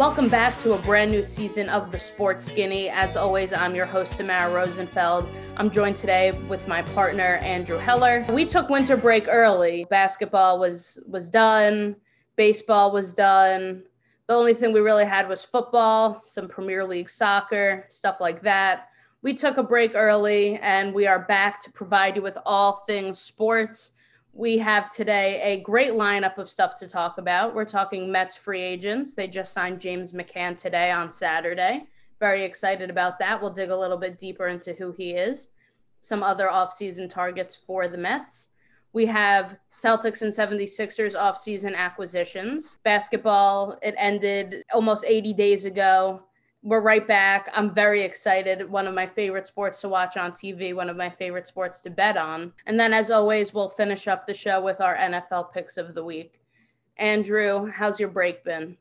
Welcome back to a brand new season of the Sports Skinny. As always, I'm your host, Samara Rosenfeld. I'm joined today with my partner, Andrew Heller. We took winter break early. Basketball was was done, baseball was done. The only thing we really had was football, some Premier League soccer, stuff like that. We took a break early and we are back to provide you with all things sports we have today a great lineup of stuff to talk about. We're talking Mets free agents. They just signed James McCann today on Saturday. Very excited about that. We'll dig a little bit deeper into who he is. Some other offseason targets for the Mets. We have Celtics and 76ers offseason acquisitions. Basketball, it ended almost 80 days ago we're right back. I'm very excited. One of my favorite sports to watch on TV, one of my favorite sports to bet on. And then, as always, we'll finish up the show with our NFL picks of the week. Andrew, how's your break been?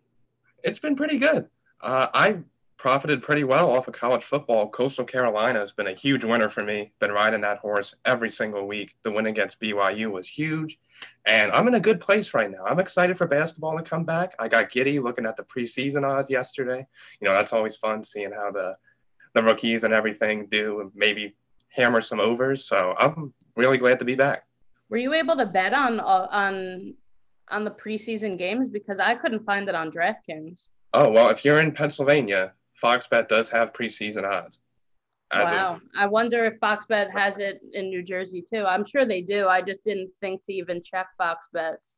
It's been pretty good. Uh, I profited pretty well off of college football. Coastal Carolina has been a huge winner for me. Been riding that horse every single week. The win against BYU was huge. And I'm in a good place right now. I'm excited for basketball to come back. I got giddy looking at the preseason odds yesterday. You know, that's always fun seeing how the the rookies and everything do and maybe hammer some overs. So I'm really glad to be back. Were you able to bet on uh, on on the preseason games because I couldn't find it on DraftKings? Oh, well, if you're in Pennsylvania, Fox Bet does have preseason odds. Wow. Of, I wonder if Fox Bet has it in New Jersey too. I'm sure they do. I just didn't think to even check Fox Bets.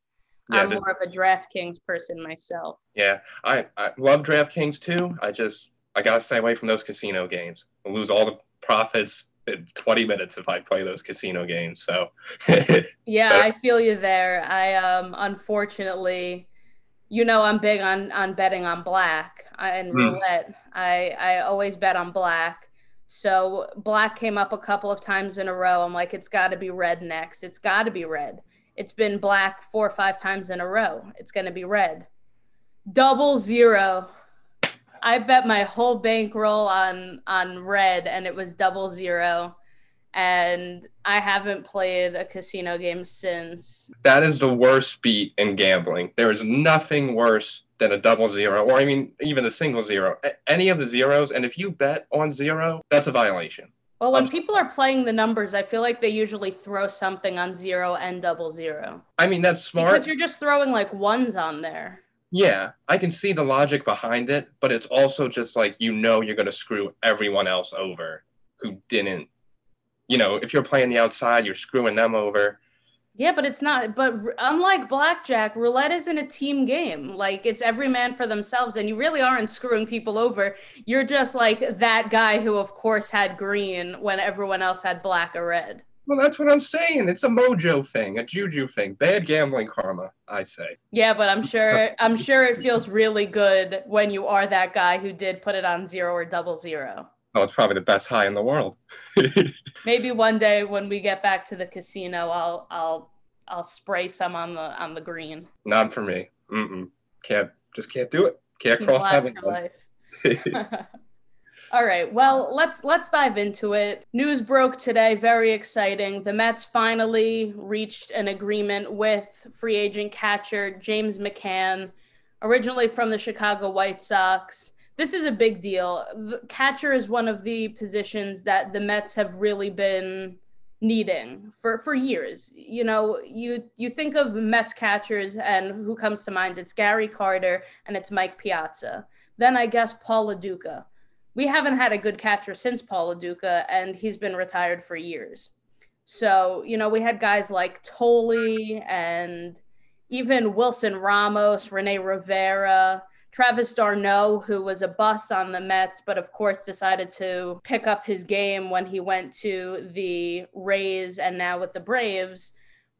Yeah, I'm more of a DraftKings person myself. Yeah, I, I love DraftKings too. I just I gotta stay away from those casino games. I lose all the profits in 20 minutes if I play those casino games. So yeah, I feel you there. I um unfortunately you know I'm big on on betting on black and mm. roulette. I I always bet on black. So black came up a couple of times in a row. I'm like, it's got to be red next. It's got to be red. It's been black four or five times in a row. It's going to be red. Double zero. I bet my whole bankroll on on red, and it was double zero and I haven't played a casino game since. That is the worst beat in gambling. There is nothing worse than a double zero, or I mean, even a single zero. Any of the zeros, and if you bet on zero, that's a violation. Well, when people are playing the numbers, I feel like they usually throw something on zero and double zero. I mean, that's smart. Because you're just throwing like ones on there. Yeah, I can see the logic behind it, but it's also just like you know you're going to screw everyone else over who didn't you know, if you're playing the outside, you're screwing them over. Yeah, but it's not. But unlike blackjack, roulette isn't a team game. Like it's every man for themselves, and you really aren't screwing people over. You're just like that guy who, of course, had green when everyone else had black or red. Well, that's what I'm saying. It's a mojo thing, a juju thing, bad gambling karma. I say. Yeah, but I'm sure I'm sure it feels really good when you are that guy who did put it on zero or double zero. Oh, it's probably the best high in the world. Maybe one day when we get back to the casino, I'll I'll I'll spray some on the on the green. Not for me. Mm-mm. Can't just can't do it. Can't Team cross heaven. All right. Well, let's let's dive into it. News broke today, very exciting. The Mets finally reached an agreement with free agent catcher James McCann, originally from the Chicago White Sox this is a big deal. The catcher is one of the positions that the Mets have really been needing for for years. You know, you you think of Mets catchers and who comes to mind? It's Gary Carter and it's Mike Piazza. Then I guess Paul Duca. We haven't had a good catcher since Paul Duca, and he's been retired for years. So, you know, we had guys like Thole and even Wilson Ramos, Rene Rivera, Travis d'Arnaud, who was a bust on the Mets, but of course decided to pick up his game when he went to the Rays and now with the Braves.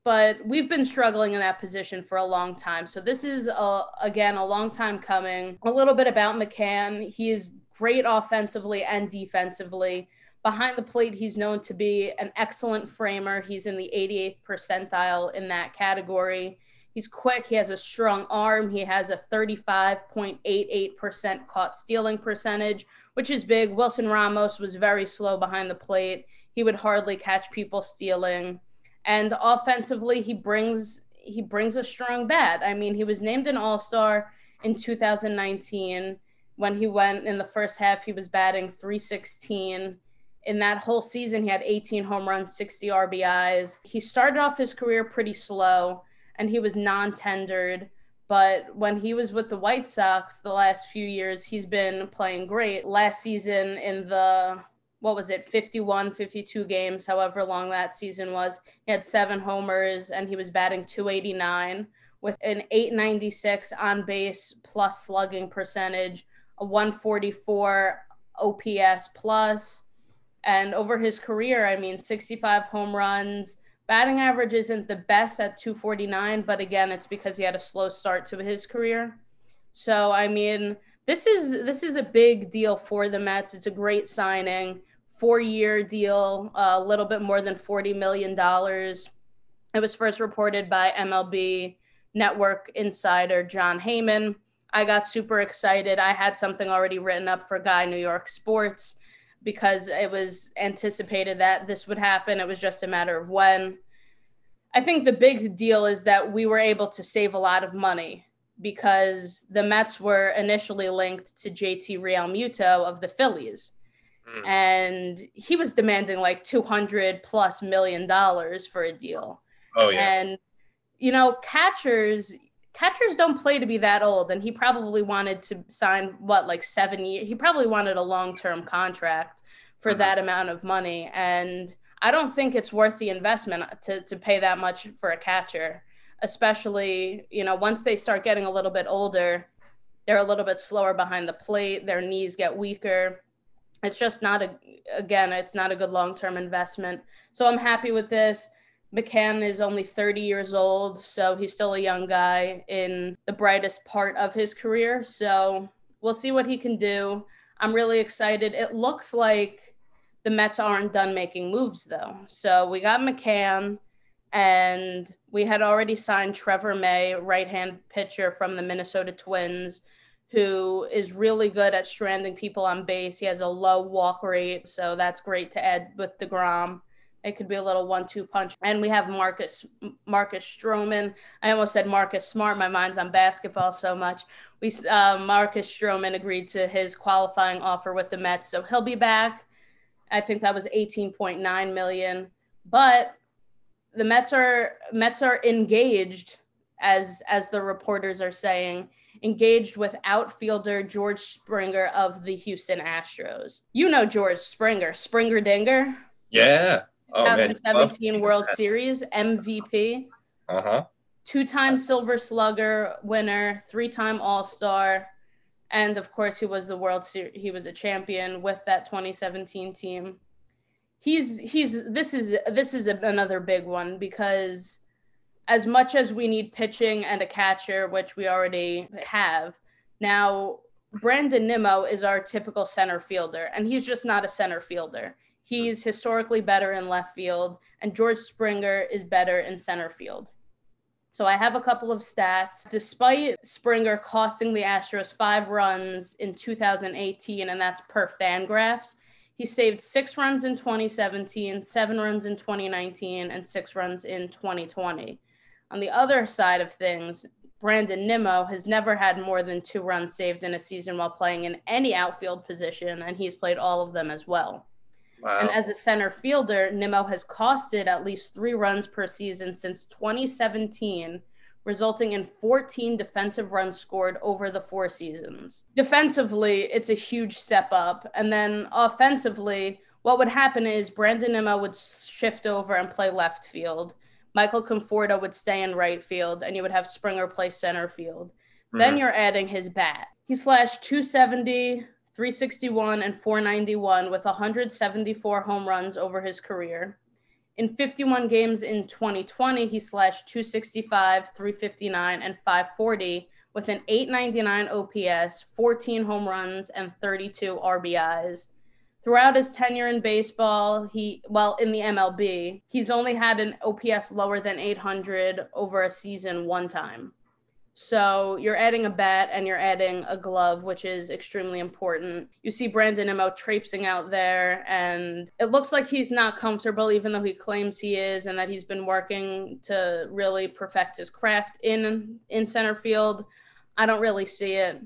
But we've been struggling in that position for a long time. So this is, a, again, a long time coming. A little bit about McCann. He is great offensively and defensively. Behind the plate, he's known to be an excellent framer. He's in the 88th percentile in that category. He's quick. He has a strong arm. He has a 35.88% caught stealing percentage, which is big. Wilson Ramos was very slow behind the plate. He would hardly catch people stealing. And offensively, he brings he brings a strong bat. I mean, he was named an All-Star in 2019. When he went in the first half, he was batting 316. In that whole season, he had 18 home runs, 60 RBIs. He started off his career pretty slow and he was non tendered. But when he was with the White Sox the last few years, he's been playing great. Last season, in the what was it 51 52 games however long that season was he had seven homers and he was batting 289 with an 896 on base plus slugging percentage a 144 ops plus and over his career i mean 65 home runs batting average isn't the best at 249 but again it's because he had a slow start to his career so i mean this is this is a big deal for the mets it's a great signing four year deal, uh, a little bit more than $40 million. It was first reported by MLB Network insider Jon Heyman. I got super excited. I had something already written up for Guy New York Sports because it was anticipated that this would happen. It was just a matter of when. I think the big deal is that we were able to save a lot of money because the Mets were initially linked to JT Realmuto of the Phillies. Mm. And he was demanding like 200 plus million dollars for a deal. Oh, yeah. And, you know, catchers, catchers don't play to be that old. And he probably wanted to sign what, like seven years? He probably wanted a long term contract for mm-hmm. that amount of money. And I don't think it's worth the investment to, to pay that much for a catcher, especially, you know, once they start getting a little bit older, they're a little bit slower behind the plate, their knees get weaker it's just not a again it's not a good long-term investment so i'm happy with this mccann is only 30 years old so he's still a young guy in the brightest part of his career so we'll see what he can do i'm really excited it looks like the mets aren't done making moves though so we got mccann and we had already signed trevor may right-hand pitcher from the minnesota twins who is really good at stranding people on base. He has a low walk rate, so that's great to add with deGrom. It could be a little one-two punch. And we have Marcus Marcus Stroman. I almost said Marcus Smart. My mind's on basketball so much. We uh, Marcus Stroman agreed to his qualifying offer with the Mets, so he'll be back. I think that was 18.9 million. But the Mets are Mets are engaged, as as the reporters are saying engaged with outfielder George Springer of the Houston Astros. You know George Springer, Springer Dinger. Yeah. Oh, 2017 man. World Series MVP. Uh huh. Two time Silver Slugger winner, three time All Star. And of course, he was the World Series, he was a champion with that 2017 team. He's, he's, this is, this is another big one because as much as we need pitching and a catcher, which we already have, now Brandon Nimmo is our typical center fielder, and he's just not a center fielder. He's historically better in left field, and George Springer is better in center field. So I have a couple of stats. Despite Springer costing the Astros five runs in 2018, and that's per Fangraphs, he saved six runs in 2017, seven runs in 2019, and six runs in 2020. On the other side of things, Brandon Nimmo has never had more than two runs saved in a season while playing in any outfield position, and he's played all of them as well. Wow. And as a center fielder, Nimmo has costed at least three runs per season since 2017, resulting in 14 defensive runs scored over the four seasons. Defensively, it's a huge step up. And then offensively, what would happen is Brandon Nimmo would shift over and play left field. Michael Conforto would stay in right field, and you would have Springer play center field. Mm-hmm. Then you're adding his bat. He slashed 270, 361, and 491 with 174 home runs over his career. In 51 games in 2020, he slashed 265, 359, and 540 with an 899 OPS, 14 home runs, and 32 RBIs. Throughout his tenure in baseball, he, well, in the MLB, he's only had an OPS lower than 800 over a season one time. So you're adding a bat and you're adding a glove, which is extremely important. You see Brandon Nimmo traipsing out there, and it looks like he's not comfortable, even though he claims he is, and that he's been working to really perfect his craft in in center field. I don't really see it.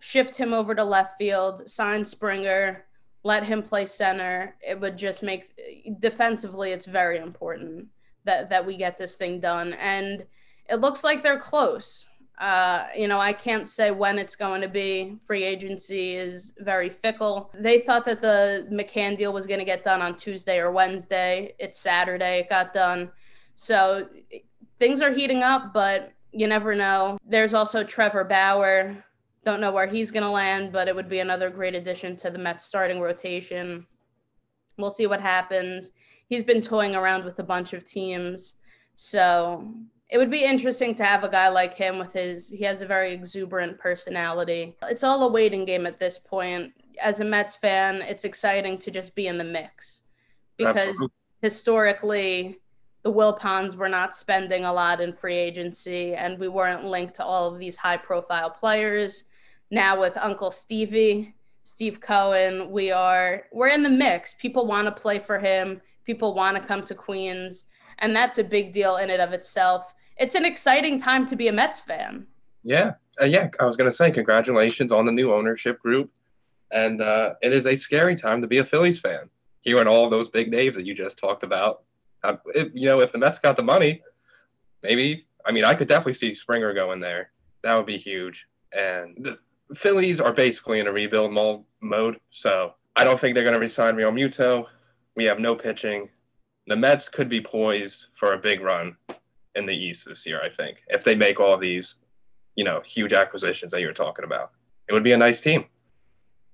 Shift him over to left field, sign Springer, let him play center. It would just make defensively it's very important that that we get this thing done and it looks like they're close. Uh, you know, I can't say when it's going to be. Free agency is very fickle. They thought that the McCann deal was going to get done on Tuesday or Wednesday. It's Saturday. It got done. So things are heating up, but you never know. There's also Trevor Bauer. Don't know where he's going to land, but it would be another great addition to the Mets starting rotation. We'll see what happens. He's been toying around with a bunch of teams. So it would be interesting to have a guy like him with his he has a very exuberant personality. It's all a waiting game at this point. As a Mets fan, it's exciting to just be in the mix because Absolutely. historically the Wilpons were not spending a lot in free agency and we weren't linked to all of these high profile players. Now with Uncle Stevie, Steve Cohen, we are we're in the mix. People want to play for him. People want to come to Queens and that's a big deal in and of itself. It's an exciting time to be a Mets fan. Yeah, uh, yeah. I was to say congratulations on the new ownership group, and uh, it is a scary time to be a Phillies fan. Hearing all those big names that you just talked about, uh, if, you know, if the Mets got the money, maybe. I mean, I could definitely see Springer going there. That would be huge. And the Phillies are basically in a rebuild mode, so I don't think they're going to resign Realmuto. We have no pitching the Mets could be poised for a big run in the East this year. I think if they make all these, you know, huge acquisitions that you're talking about, it would be a nice team.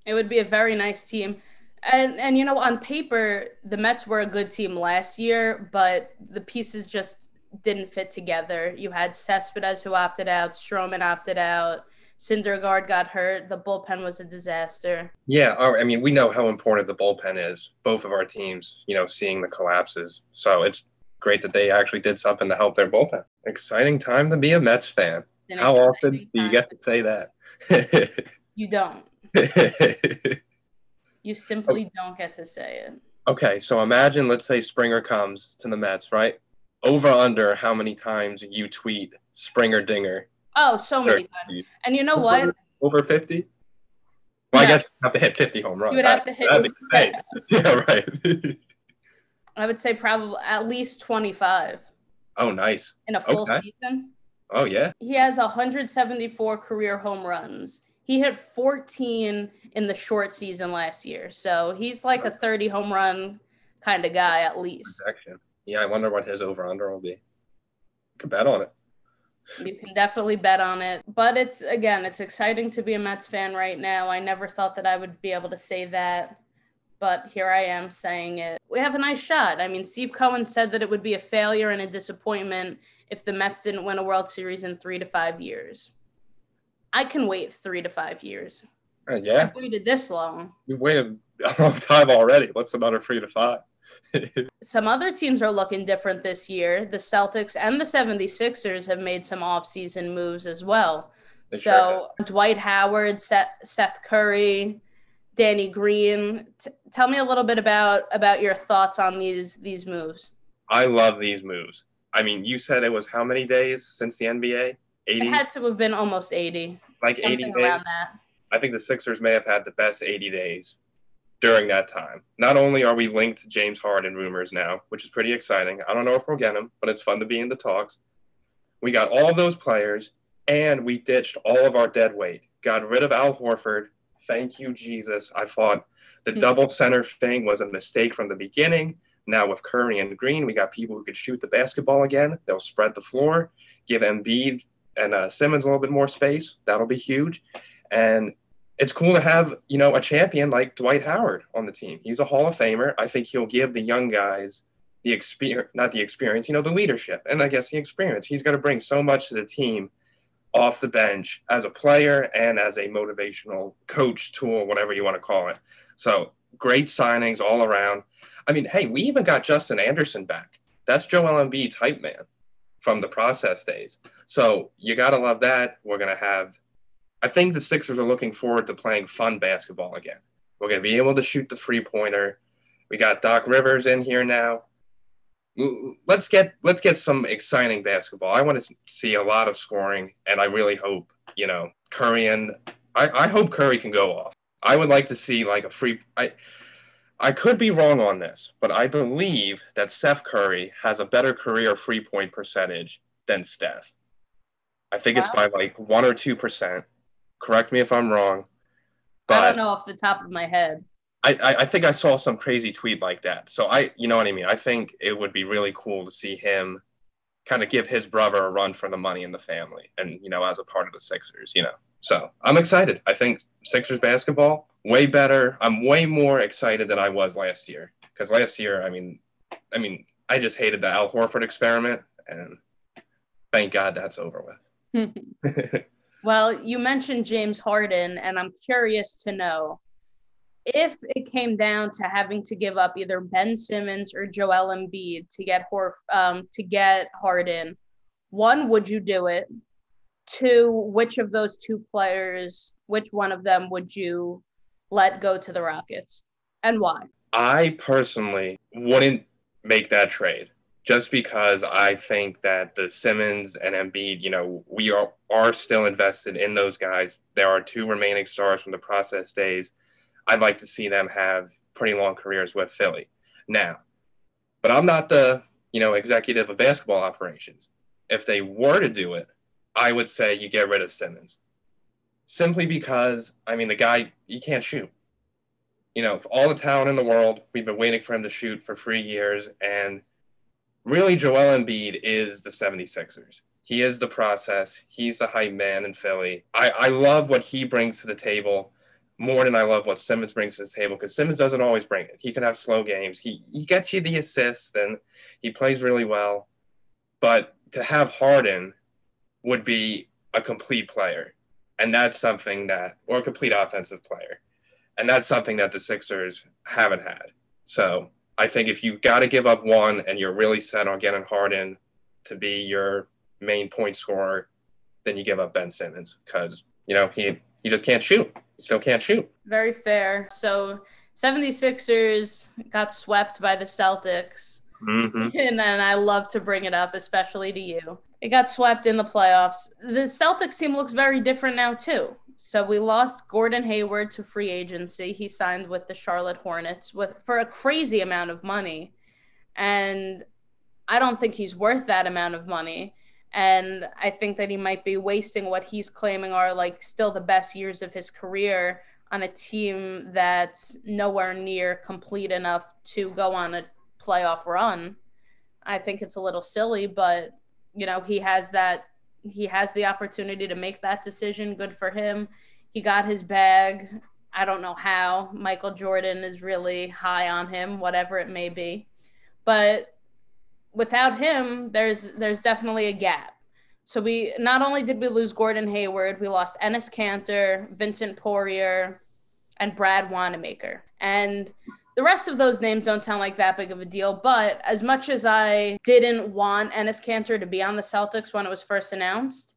It would be a very nice team. And and you know, on paper, the Mets were a good team last year, but the pieces just didn't fit together. You had Cespedes who opted out, Stroman opted out. Syndergaard got hurt. The bullpen was a disaster. Yeah, oh, I mean, we know how important the bullpen is. Both of our teams, you know, seeing the collapses. So it's great that they actually did something to help their bullpen. Exciting time to be a Mets fan. How often do you get to say that? you don't. you simply okay. don't get to say it. Okay, so imagine, let's say Springer comes to the Mets, right? Over under how many times you tweet Springer Dinger Oh, so many times. And you know over, what? Over 50? Well, I guess you have to hit 50 home runs. You would have to hit. yeah, right. I would say probably at least 25. Oh, nice. In a full okay. season. Oh, yeah. He has 174 career home runs. He hit 14 in the short season last year. So he's like a 30 home run kind of guy at least. Yeah, I wonder what his over under will be. Could bet on it. You can definitely bet on it. But it's again, it's exciting to be a Mets fan right now. I never thought that I would be able to say that, but here I am saying it. We have a nice shot. I mean, Steve Cohen said that it would be a failure and a disappointment if the Mets didn't win a World Series in three to five years. I can wait three to five years. Uh, yeah. I've waited this long. We waited a long time already. What's another three to five? some other teams are looking different this year. The Celtics and the 76ers have made some offseason moves as well. They so sure Dwight Howard, Seth, Seth Curry, Danny Green. T- tell me a little bit about about your thoughts on these these moves. I love these moves. I mean, you said it was how many days since the NBA? 80? It had to have been almost 80. Like 80 days. I think the Sixers may have had the best 80 days during that time. Not only are we linked to James Harden rumors now, which is pretty exciting. I don't know if we'll get him, but it's fun to be in the talks. We got all of those players, and we ditched all of our dead weight. Got rid of Al Horford. Thank you, Jesus. I thought the mm-hmm. double center thing was a mistake from the beginning. Now with Curry and Green, we got people who could shoot the basketball again. They'll spread the floor, give Embiid and uh, Simmons a little bit more space. That'll be huge. And it's cool to have you know a champion like Dwight Howard on the team. He's a Hall of Famer. I think he'll give the young guys the experience, not the experience, you know, the leadership, and I guess the experience. He's going to bring so much to the team off the bench as a player and as a motivational coach tool, whatever you want to call it. So great signings all around. I mean, hey, we even got Justin Anderson back. That's Joel Embiid's hype man from the process days. So you got to love that. We're going to have I think the Sixers are looking forward to playing fun basketball again. We're going to be able to shoot the three pointer. We got Doc Rivers in here now. Let's get let's get some exciting basketball. I want to see a lot of scoring, and I really hope you know, Curry and I, I hope Curry can go off. I would like to see like a free I I could be wrong on this, but I believe that Seth Curry has a better career free point percentage than Steph. I think wow. it's by like one or two percent. Correct me if I'm wrong. I don't know off the top of my head. I, I think I saw some crazy tweet like that. So I, you know what I mean. I think it would be really cool to see him kind of give his brother a run for the money in the family, and you know, as a part of the Sixers, you know. So I'm excited. I think Sixers basketball way better. I'm way more excited than I was last year because last year, I mean, I mean, I just hated the Al Horford experiment, and thank God that's over with. well, you mentioned James Harden, and I'm curious to know if it came down to having to give up either Ben Simmons or Joel Embiid to get um, to get Harden, one, would you do it? Two, which of those two players, which one of them would you let go to the Rockets, and why? I personally wouldn't make that trade just because I think that the Simmons and Embiid, you know, we are are still invested in those guys. There are two remaining stars from the process days I'd like to see them have pretty long careers with Philly now. But I'm not the, you know, executive of basketball operations. If they were to do it, I would say you get rid of Simmons. Simply because, I mean, the guy, he can't shoot. You know, all the talent in the world, we've been waiting for him to shoot for three years. And really, Joel Embiid is the 76ers. He is the process. He's the hype man in Philly. I, I love what he brings to the table more than I love what Simmons brings to the table because Simmons doesn't always bring it. He can have slow games. He he gets you the assist and he plays really well. But to have Harden would be a complete player. And that's something that or a complete offensive player. And that's something that the Sixers haven't had. So I think if you've got to give up one and you're really set on getting Harden to be your main point scorer, then you give up Ben Simmons because, you know, he he just can't shoot He still can't shoot. Very fair. So 76ers got swept by the Celtics. Mm-hmm. And, and I love to bring it up, especially to you. It got swept in the playoffs. The Celtics team looks very different now, too. So we lost Gordon Hayward to free agency. He signed with the Charlotte Hornets with for a crazy amount of money. And I don't think he's worth that amount of money. And I think that he might be wasting what he's claiming are like still the best years of his career on a team that's nowhere near complete enough to go on a playoff run. I think it's a little silly, but you know, he has that he has the opportunity to make that decision. Good for him. He got his bag. I don't know how. Michael Jordan is really high on him, whatever it may be. But without him, there's there's definitely a gap. So we not only did we lose Gordon Hayward, we lost Enes Kanter, Vincent Poirier, and Brad Wanamaker. And the rest of those names don't sound like that big of a deal, but as much as I didn't want Enes Kanter to be on the Celtics when it was first announced,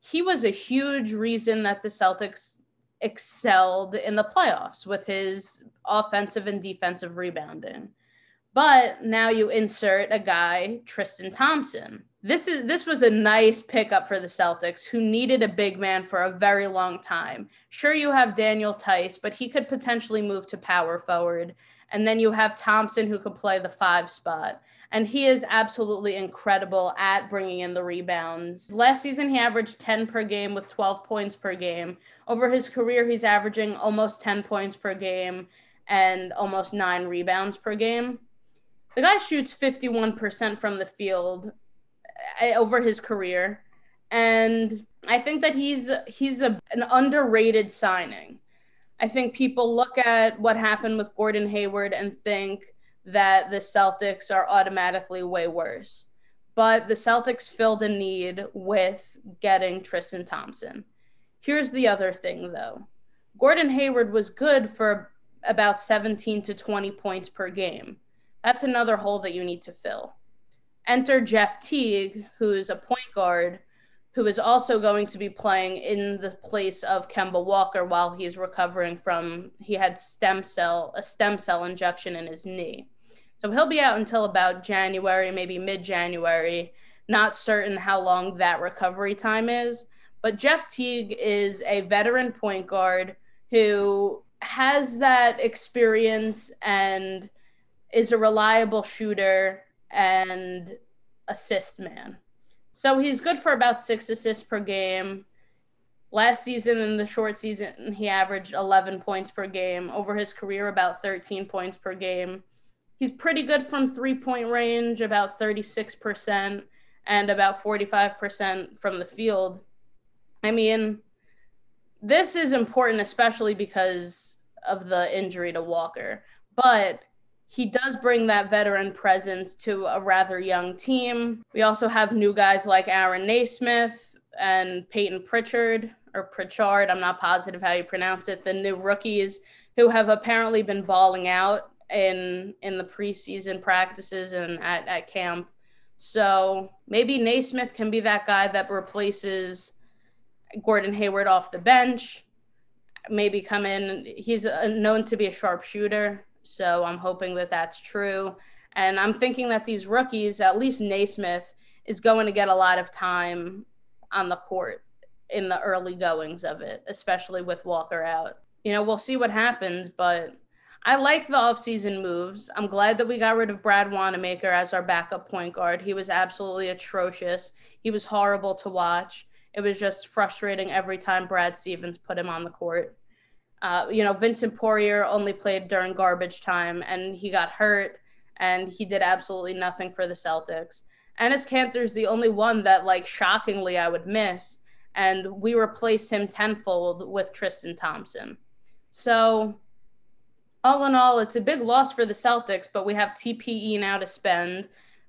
he was a huge reason that the Celtics excelled in the playoffs with his offensive and defensive rebounding. But now you insert a guy, Tristan Thompson. This is this was a nice pickup for the Celtics, who needed a big man for a very long time. Sure, you have Daniel Theis, but he could potentially move to power forward. And then you have Thompson, who could play the five spot. And he is absolutely incredible at bringing in the rebounds. Last season, he averaged 10 per game with 12 points per game. Over his career, he's averaging almost 10 points per game and almost nine rebounds per game the guy shoots 51% from the field Uh, over his career and I think that he's he's a, an underrated signing. I think people look at what happened with Gordon Hayward and think that the Celtics are automatically way worse. But the Celtics filled a need with getting Tristan Thompson. Here's the other thing though. Gordon Hayward was good for about 17 to 20 points per game. That's another hole that you need to fill. Enter Jeff Teague, who is a point guard who is also going to be playing in the place of Kemba Walker while he's recovering from he had stem cell a stem cell injection in his knee. So he'll be out until about January, maybe mid-January. Not certain how long that recovery time is, But Jeff Teague is a veteran point guard who has that experience and is a reliable shooter and assist man. So he's good for about six assists per game. Last season in the short season, he averaged 11 points per game. Over his career, about 13 points per game. He's pretty good from three point range, about 36%, and about 45% from the field. I mean, this is important, especially because of the injury to Walker. But he does bring that veteran presence to a rather young team. We also have new guys like Aaron Nesmith and Payton Pritchard or Pritchard. I'm not positive how you pronounce it. The new rookies who have apparently been balling out in in the preseason practices and at, at camp. So maybe Nesmith can be that guy that replaces Gordon Hayward off the bench. Maybe come in. He's known to be a sharpshooter, so I'm hoping that that's true. And I'm thinking that these rookies, at least Nesmith, is going to get a lot of time on the court in the early goings of it, especially with Walker out. You know, we'll see what happens, but I like the offseason moves. I'm glad that we got rid of Brad Wanamaker as our backup point guard. He was absolutely atrocious. He was horrible to watch. It was just frustrating every time Brad Stevens put him on the court. Uh, you know, Vincent Poirier only played during garbage time and he got hurt and he did absolutely nothing for the Celtics. Enes Kanter's the only one that, like, shockingly, I would miss. And we replaced him tenfold with Tristan Thompson. So, all in all, it's a big loss for the Celtics, but we have TPE now to spend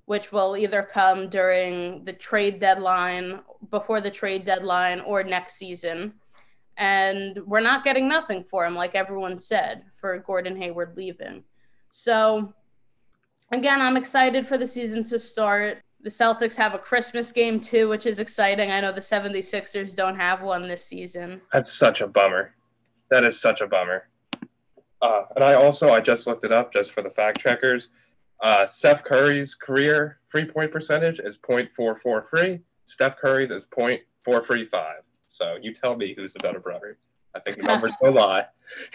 which will either come during the trade deadline, before the trade deadline, or next season. And we're not getting nothing for him, like everyone said, for Gordon Hayward leaving. So, again, I'm excited for the season to start. The Celtics have a Christmas game too, which is exciting. I know the 76ers don't have one this season. That's such a bummer. That is such a bummer. Uh, and I also I just looked it up just for the fact checkers. Uh, Steph Curry's career free point percentage is 0.443. Steph Curry's is 0.435. So you tell me who's the better brother. I think the numbers don't lie.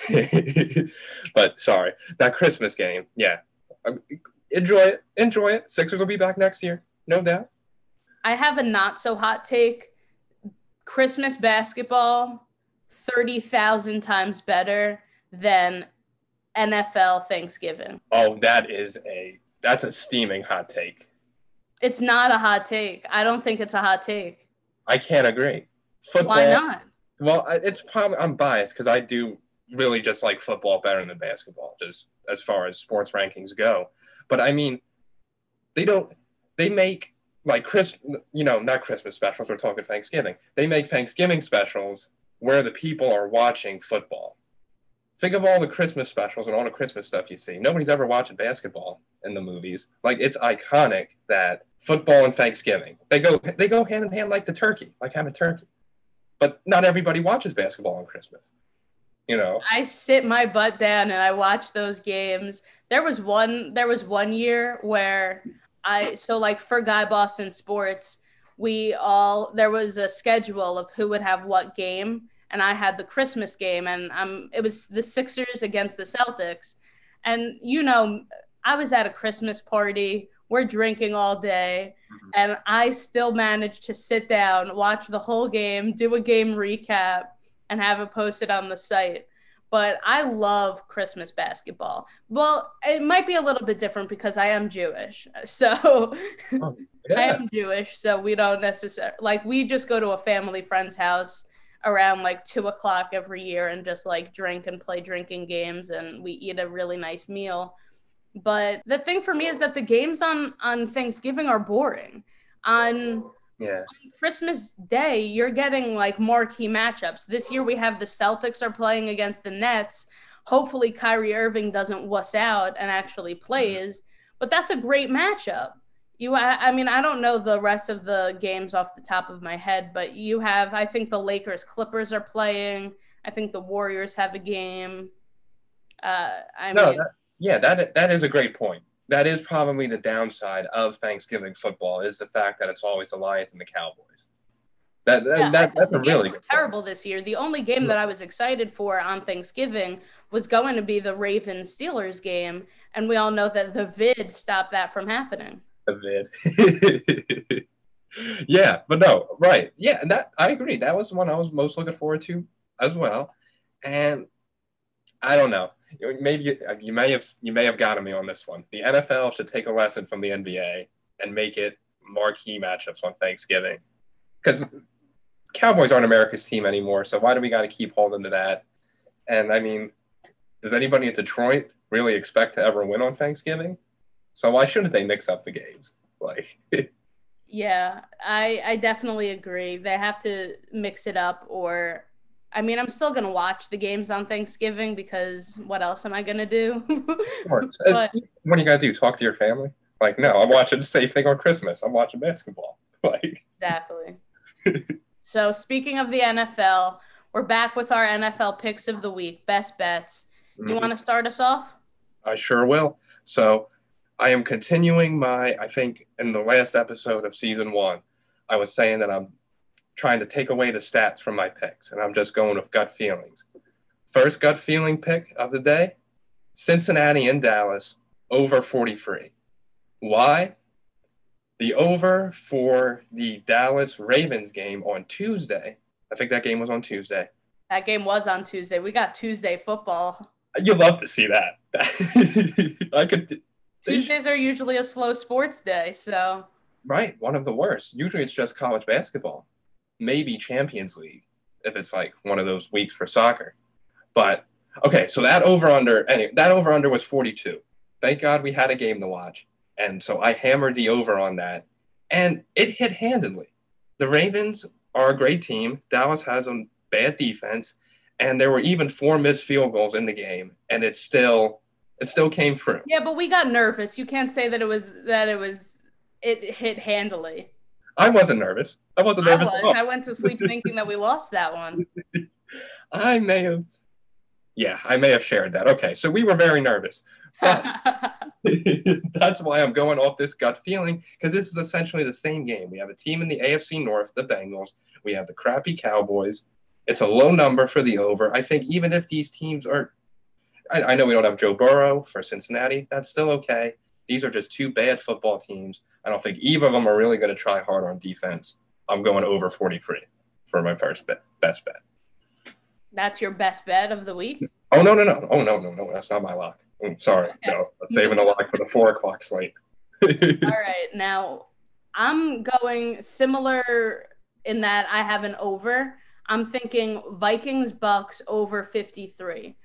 but sorry, that Christmas game, yeah. Um, enjoy it. Enjoy it. Sixers will be back next year. No doubt. I have a not so hot take. Christmas basketball, 30,000 times better than NFL Thanksgiving. Oh, that is a that's a steaming hot take. It's not a hot take. I don't think it's a hot take. I can't agree. Football. Why not? Well, it's probably I'm biased because I do really just like football better than basketball, just as far as sports rankings go. But I mean, they don't. They make like Chris, you know, not Christmas specials. We're talking Thanksgiving. They make Thanksgiving specials where the people are watching football. Think of all the Christmas specials and all the Christmas stuff you see. Nobody's ever watching basketball in the movies. Like it's iconic that football and Thanksgiving they go they go hand in hand like the turkey, like having turkey. But not everybody watches basketball on Christmas. You know. I sit my butt down and I watch those games. There was one there was one year where I so like for Guy Boston Sports, we all there was a schedule of who would have what game and I had the Christmas game, and um, it was the Sixers against the Celtics. And you know, I was at a Christmas party. We're drinking all day, mm-hmm. and I still managed to sit down, watch the whole game, do a game recap, and have it posted on the site. But I love Christmas basketball. Well, it might be a little bit different because I am Jewish. So oh, yeah. I am Jewish. So we don't necessarily like, we just go to a family friend's house around like two o'clock every year and just like drink and play drinking games and we eat a really nice meal. But the thing for me is that the games on on Thanksgiving are boring. On yeah. On Christmas Day, you're getting like marquee matchups. This year we have the Celtics are playing against the Nets. Hopefully Kyrie Irving doesn't wuss out and actually plays, but that's a great matchup. You, I, I mean, I don't know the rest of the games off the top of my head, but you have, I think the Lakers Clippers are playing. I think the Warriors have a game. Uh, I no, mean, that, yeah, that that is a great point. That is probably the downside of Thanksgiving football is the fact that it's always the Lions and the Cowboys. That, that, Yeah, that that's a really good point. terrible this year. The only game that I was excited for on Thanksgiving was going to be the Ravens Steelers game, and we all know that the vid stopped that from happening. The vid. yeah, but no, right. Yeah, and that I agree. That was the one I was most looking forward to as well. And I don't know. Maybe you, you may have you may have gotten me on this one. The NFL should take a lesson from the NBA and make it marquee matchups on Thanksgiving. Because Cowboys aren't America's team anymore, so why do we got to keep holding to that? And I mean, does anybody in Detroit really expect to ever win on Thanksgiving? So why shouldn't they mix up the games? Like, Yeah, I I definitely agree. They have to mix it up or I mean, I'm still going to watch the games on Thanksgiving because what else am I going to do? But- what do you got to do? Talk to your family? Like, no, I'm watching the same thing on Christmas. I'm watching basketball. Like, Exactly. so, speaking of the NFL, we're back with our NFL picks of the week, best bets. You mhm. want to start us off? I sure will. So I am continuing my, I think in the last episode of season one, I was saying that I'm trying to take away the stats from my picks and I'm just going with gut feelings. First gut feeling pick of the day Cincinnati and Dallas over 43. Why? The over for the Dallas Ravens game on Tuesday. I think that game was on Tuesday. That game was on Tuesday. We got Tuesday football. You love to see that. I could. Tuesdays are usually a slow sports day, so Right, one of the worst. Usually it's just college basketball, maybe Champions League if it's like one of those weeks for soccer. But okay, so that over under anyway, that over under was 42. Thank God we had a game to watch. And so I hammered the over on that and it hit handedly. The Ravens are a great team. Dallas has a bad defense and there were even four missed field goals in the game and it still it still came through. yeah, but we got nervous. You can't say that it was that it was it hit handily. I wasn't nervous. I wasn't I nervous was. at all. I went to sleep thinking that we lost that one. I may have, yeah, I may have shared that. Okay, so we were very nervous. That's why I'm going off this gut feeling because this is essentially the same game. We have a team in the AFC North, the Bengals. We have the crappy Cowboys. It's a low number for the over. I think even if these teams are, I, I know we don't have Joe Burrow for Cincinnati. That's still okay. These are just two bad football teams. I don't think either of them are really going to try hard on defense. I'm going over 43 for my first bet, best bet. That's your best bet of the week. Oh no no no! Oh no no no! That's not my lock. I'm sorry. Okay. No, I'm saving a lock for the four o'clock slate. All right, now I'm going similar in that I have an over. I'm thinking Vikings Bucks over 53.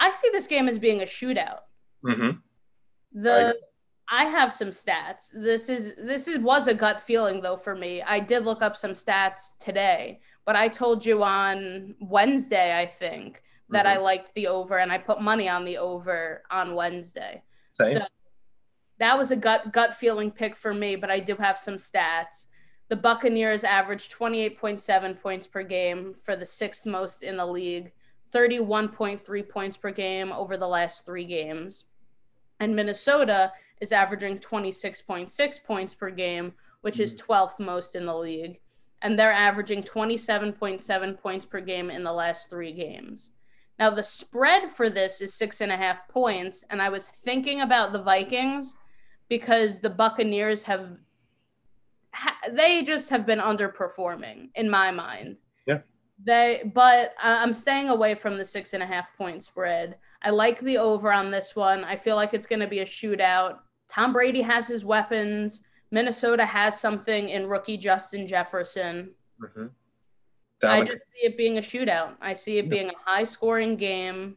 I see this game as being a shootout. hmm The I have some stats. This is this is was a gut feeling though for me. I did look up some stats today, but I told you on Wednesday, I think, that I mm-hmm. liked the over and I put money on the over on Wednesday. Same. So that was a gut gut feeling pick for me, but I do have some stats. The Buccaneers averaged 28.7 points per game for the sixth most in the league, 31.3 points per game over the last three games. And Minnesota is averaging 26.6 points per game, which is hmm. 12th most in the league. And they're averaging 27.7 points per game in the last three games. Now, the spread for this is six and a half points. And I was thinking about the Vikings because the Buccaneers have, ha- they just have been underperforming in my mind. Yeah. They, but I'm staying away from the six and a half point spread. I like the over on this one. I feel like it's going to be a shootout. Tom Brady has his weapons. Minnesota has something in rookie Justin Jefferson. hmm I just see it being a shootout. I see it being a high scoring game.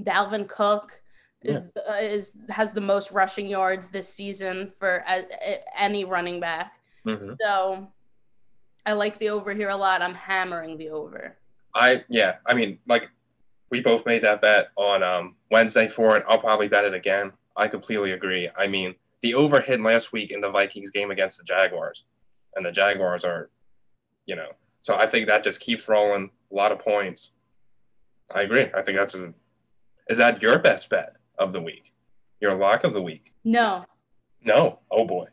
Dalvin Cook is uh, is has the most rushing yards this season for uh, any running back. mhm. So I like the over here a lot. I'm hammering the over. I yeah. I mean, like we both made that bet on um, Wednesday for it. I'll probably bet it again. I completely agree. I mean, the over hit last week in the Vikings game against the Jaguars, and the Jaguars are, you know, so I think that just keeps rolling. A lot of points. I agree. I think that's a. Is that your best bet of the week? Your lock of the week? No, No. Oh boy.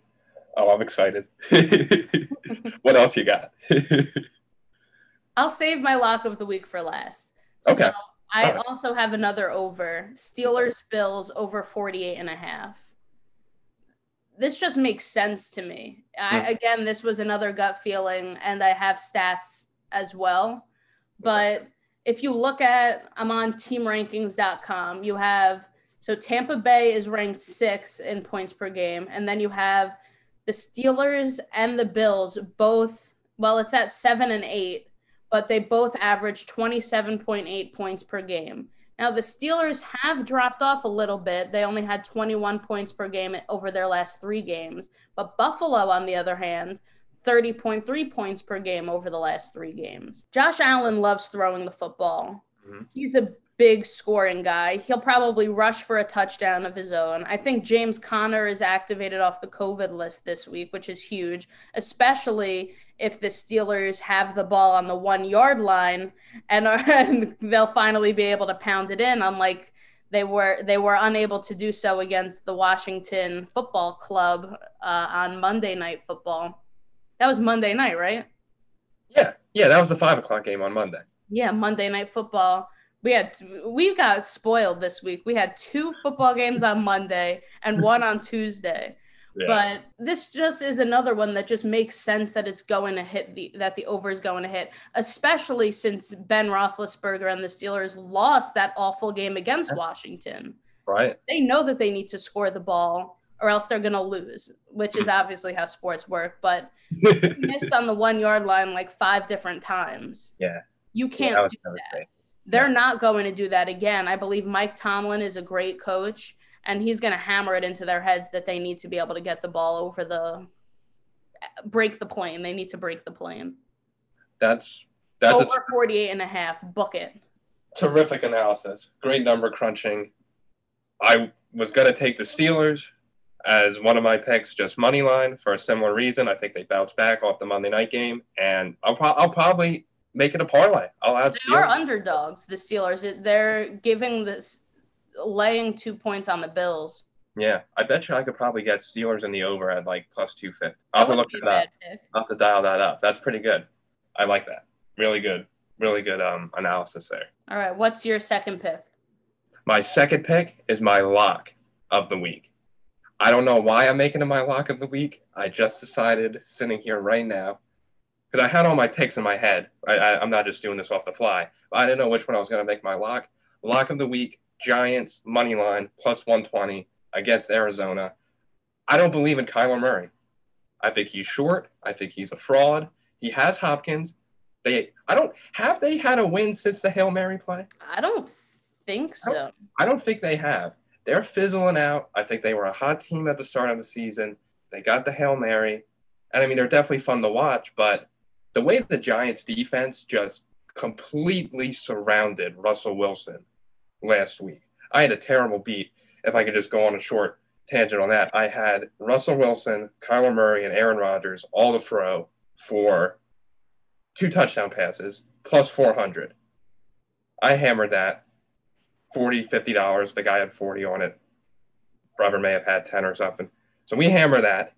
Oh, I'm excited. what else you got? I'll save my lock of the week for last. Okay. So I right. also have another over. Steelers Bills over 48 and a half. This just makes sense to me. I, Hmm. again, this was another gut feeling, and I have stats as well. But if you look at, I'm on teamrankings.com, you have, so Tampa Bay is ranked sixth in points per game. And then you have the Steelers and the Bills both, well, it's at seven and eight, but they both average 27.8 points per game. Now, the Steelers have dropped off a little bit. They only had 21 points per game over their last three games. But Buffalo, on the other hand, 30.3 points per game over the last three games. Josh Allen loves throwing the football. Mhm. He's a big scoring guy. He'll probably rush for a touchdown of his own. I think James Conner is activated off the COVID list this week, which is huge, especially if the Steelers have the ball on the one yard line and, are, and they'll finally be able to pound it in, unlike they were they were unable to do so against the Washington Football Club uh, on Monday Night Football. That was Monday night, right? Yeah, yeah, that was the five o'clock game on Monday. Yeah, Monday Night Football. We had we got spoiled this week. We had two football games on Monday and one on Tuesday. But this just is another one that just makes sense that it's going to hit the that the over is going to hit, especially since Ben Roethlisberger and the Steelers lost that awful game against Washington. right. They know that they need to score the ball or else they're going to lose, which is obviously how sports work. But missed on the one yard line like five different times. Yeah. You can't that do that. They're not going to do that again. I believe Mike Tomlin is a great coach, and he's going to hammer it into their heads that they need to be able to get the ball over the break the plane. They need to break the plane. That's that's a over 48 and a half. Book it. terrific analysis. Great number crunching. I was going to take the Steelers as one of my picks, just money line for a similar reason. I think they bounce back off the Monday night game, and I'll, pro- I'll probably make it a parlay. I'll add They are underdogs, the Steelers. They're giving this laying two points on the Bills. Yeah, I bet you I could probably get Steelers in the over at like plus 250. I'll have to look would be a that up. pick. I'll have to dial that up. That's pretty good. I like that. Really good. Really good um, analysis there. All right, what's your second pick? My second pick is my lock of the week. I don't know why I'm making it my lock of the week. I just decided sitting here right now because I had all my picks in my head. I, I, I'm not just doing this off the fly. I didn't know which one I was going to make my lock. Lock of the week: Giants money line plus 120 against Arizona. I don't believe in Kyler Murray. I think he's short. I think he's a fraud. He has Hopkins. They, I don't have they had a win since the Hail Mary play. I don't think so. I don't think they have. They're fizzling out. I think they were a hot team at the start of the season. They got the Hail Mary. And I mean, they're definitely fun to watch, but the way the Giants defense just completely surrounded Russell Wilson last week. I had a terrible beat. If I could just go on a short tangent on that, I had Russell Wilson, Kyler Murray, and Aaron Rodgers all to throw for two touchdown passes plus 400. I hammered that 40 50 dollars the guy had 40 on it Robert may have had 10 or something so we hammer that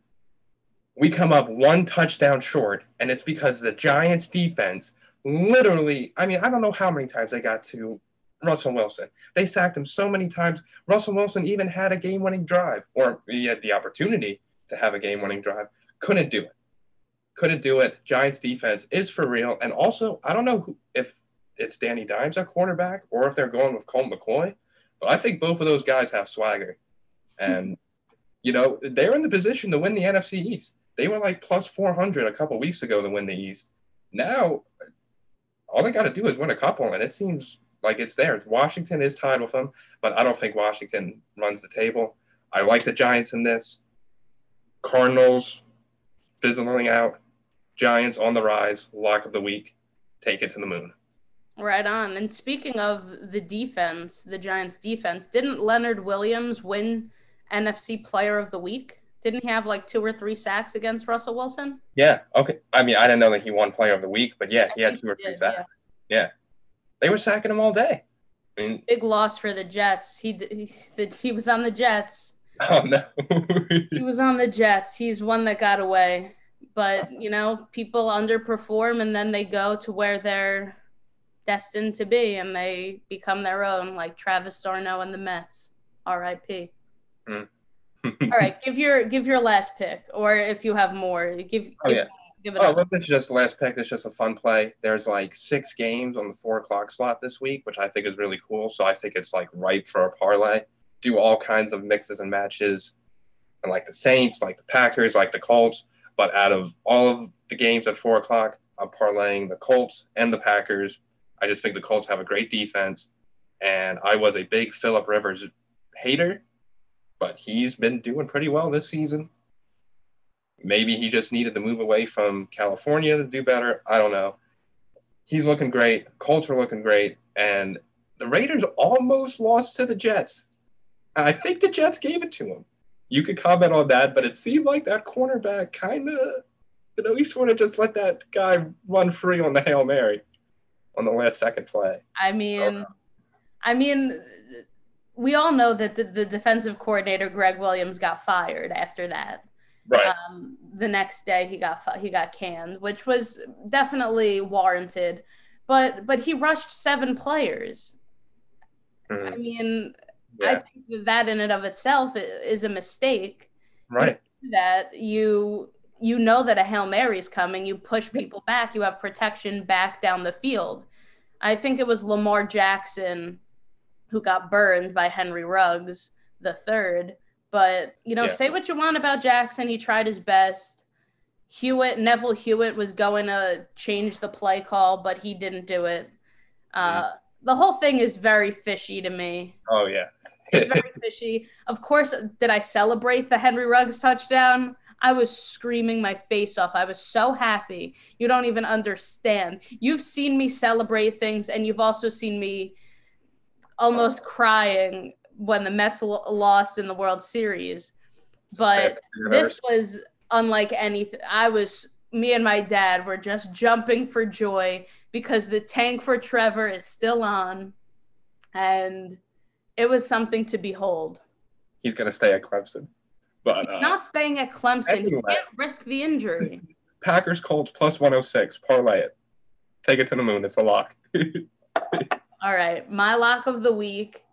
we come up one touchdown short and it's because the giants defense literally i mean i don't know how many times they got to russell wilson they sacked him so many times russell wilson even had a game-winning drive or he had the opportunity to have a game-winning drive couldn't do it couldn't do it giants defense is for real and also i don't know who, if it's Danny Dimes at quarterback or if they're going with Colt McCoy. But I think both of those guys have swagger. And, you know, they're in the position to win the NFC East. They were like plus 400 a couple weeks ago to win the East. Now, all they got to do is win a couple, and it seems like it's theirs. Washington is tied with them, but I don't think Washington runs the table. I like the Giants in this. Cardinals fizzling out. Giants on the rise. Lock of the week. Take it to the moon. Right on. And speaking of the defense, the Giants defense, didn't Leonard Williams win NFC Player of the Week? Didn't he have like two or three sacks against Russell Wilson? Yeah. Okay. I mean, I didn't know that he won Player of the Week, but yeah, he had two or three did, sacks. yeah. Yeah. They were sacking him all day. I mean, Big loss for the Jets. He he, he was on the Jets. oh no. He was on the Jets. He's one that got away. but you know, people underperform and then they go to where they're destined to be and they become their own, like Travis d'Arnaud and the Mets. R.I.P. Mm. All right, give your give your last pick, or if you have more, give. Oh, yeah. Give it oh, well, this is just the last pick. It's just a fun play. There's like six games on the four o'clock slot this week, which I think is really cool. So I think it's like ripe for a parlay. Do all kinds of mixes and matches, and like the Saints, like the Packers, like the Colts. But out of all of the games at four o'clock, I'm parlaying the Colts and the Packers. I just think the Colts have a great defense, and I was a big Philip Rivers hater, but he's been doing pretty well this season. Maybe he just needed to move away from California to do better. I don't know. He's looking great. Colts are looking great. And the Raiders almost lost to the Jets. I think the Jets gave it to him. You could comment on that, but it seemed like that cornerback kind of, you know, he sort of just let that guy run free on the Hail Mary on the last second play. I mean, I mean, we all know that the, the, defensive coordinator Gregg Williams got fired after that. Right. Um, the next day he got he got canned, which was definitely warranted, but but he rushed seven players. Mm. I mean, yeah. I think that in and of itself is a mistake. Right. That you you know that a hail mary is coming, you push people back, you have protection back down the field. I think it was Lamar Jackson who got burned by Henry Ruggs the third. But you know, yeah. say what you want about Jackson, he tried his best. Hewitt, Neville Hewitt was going to change the play call, but he didn't do it. Uh, mm. The whole thing is very fishy to me. Oh yeah, it's very fishy. Of course, did I celebrate the Henry Ruggs touchdown? I was screaming my face off. I was so happy. You don't even understand. You've seen me celebrate things, and you've also seen me almost crying when the Mets lost in the World Series. But this was unlike anything. I was, me and my dad were just jumping for joy because the tank for Trevor is still on. And it was something to behold. He's going to stay at Clemson. But uh, not staying at Clemson. Anyway, he can't risk the injury. Packers Colts plus 106. Parlay it. Take it to the moon. It's a lock. All right. My lock of the week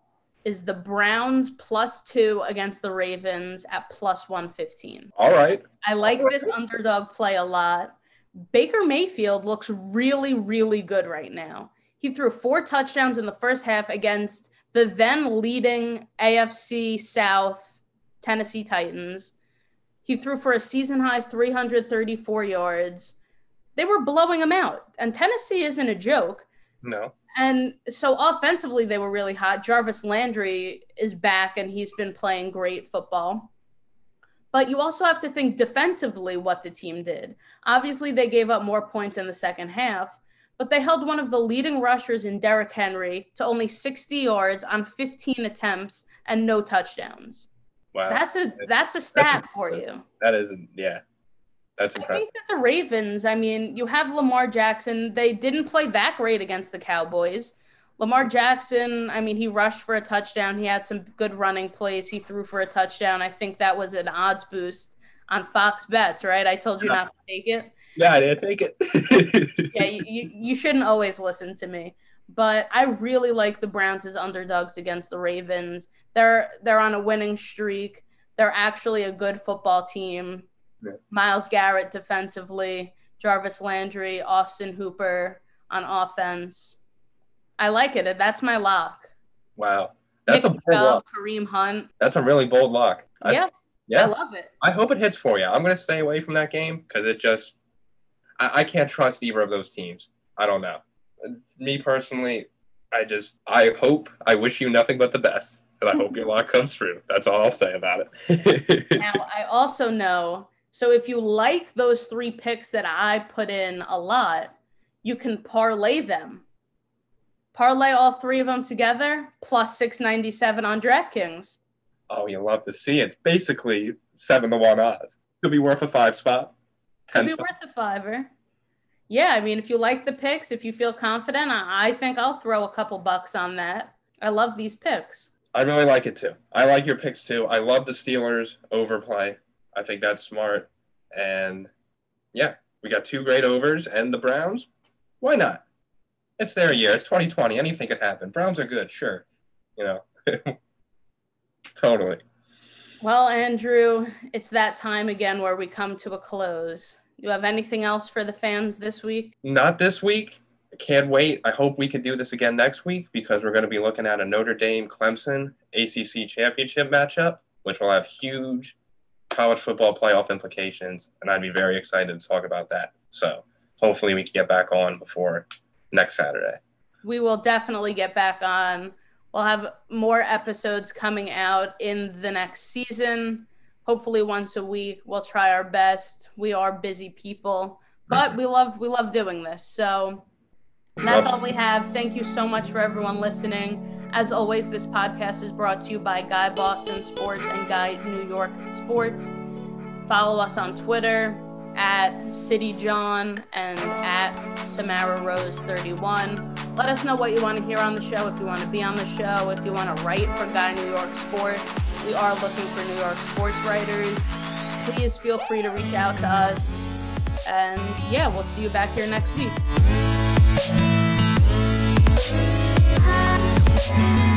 is the Browns plus two against the Ravens at plus 115. All right. I like right. this underdog play a lot. Baker Mayfield looks really, really good right now. He threw four touchdowns in the first half against the then leading AFC South Tennessee Titans. He threw for a season high 334 yards. They were blowing him out. And Tennessee isn't a joke. No. And so offensively, they were really hot. Jarvis Landry is back and he's been playing great football. But you also have to think defensively what the team did. Obviously, they gave up more points in the second half, but they held one of the leading rushers in Derrick Henry to only 60 yards on 15 attempts and no touchdowns. Wow. That's a that's a stat that's for you. That isn't yeah. That's impressive. I think that the Ravens, I mean, you have Lamar Jackson. They didn't play that great against the Cowboys. Lamar Jackson, I mean, he rushed for a touchdown. He had some good running plays. He threw for a touchdown. I think that was an odds boost on Fox Bets, right? I told you not to take it. Yeah, I didn't take it. yeah, you, you, you shouldn't always listen to me. But I really like the Browns as underdogs against the Ravens. They're they're on a winning streak. They're actually a good football team. Yeah. Myles Garrett defensively, Jarvis Landry, Austin Hooper on offense. I like it. That's my lock. Wow. That's Nick a bold lock. Kareem Hunt. That's a really bold lock. Yeah. I, yeah. I love it. I hope it hits for you. I'm going to stay away from that game because it just, I, I can't trust either of those teams. I don't know. Me personally, I just, I hope, I wish you nothing but the best. And I hope your lock comes through. That's all I'll say about it. now, I also know so if you like those three picks that I put in a lot, you can parlay them. Parlay all three of them together plus 697 on DraftKings. Oh, you love to see it. Basically, seven to one odds. Could be worth a five spot. Ten Could be spot. worth a fiver. Yeah, I mean, if you like the picks, if you feel confident, I, I think I'll throw a couple bucks on that. I love these picks. I really like it too. I like your picks too. I love the Steelers overplay. I think that's smart. And yeah, we got two great overs and the Browns. Why not? It's their year. It's 2020. Anything could happen. Browns are good, sure. You know, totally. Well, Andrew, it's that time again where we come to a close. You have anything else for the fans this week? Not this week. I can't wait. I hope we can do this again next week because we're going to be looking at a Notre Dame Clemson ACC championship matchup, which will have huge college football playoff implications. And I'd be very excited to talk about that. So hopefully we can get back on before next Saturday. We will definitely get back on. We'll have more episodes coming out in the next season. Hopefully once a week. We'll try our best. We are busy people, but we love we love doing this. So that's all we have. Thank you so much for everyone listening. As always, this podcast is brought to you by Guy Boston Sports and Guy New York Sports. Follow us on Twitter at City John and at Samara Rose 31. Let us know what you want to hear on the show, if you want to be on the show, if you want to write for Guy New York Sports. We are looking for New York sports writers. Please feel free to reach out to us. And yeah, we'll see you back here next week. Christmas.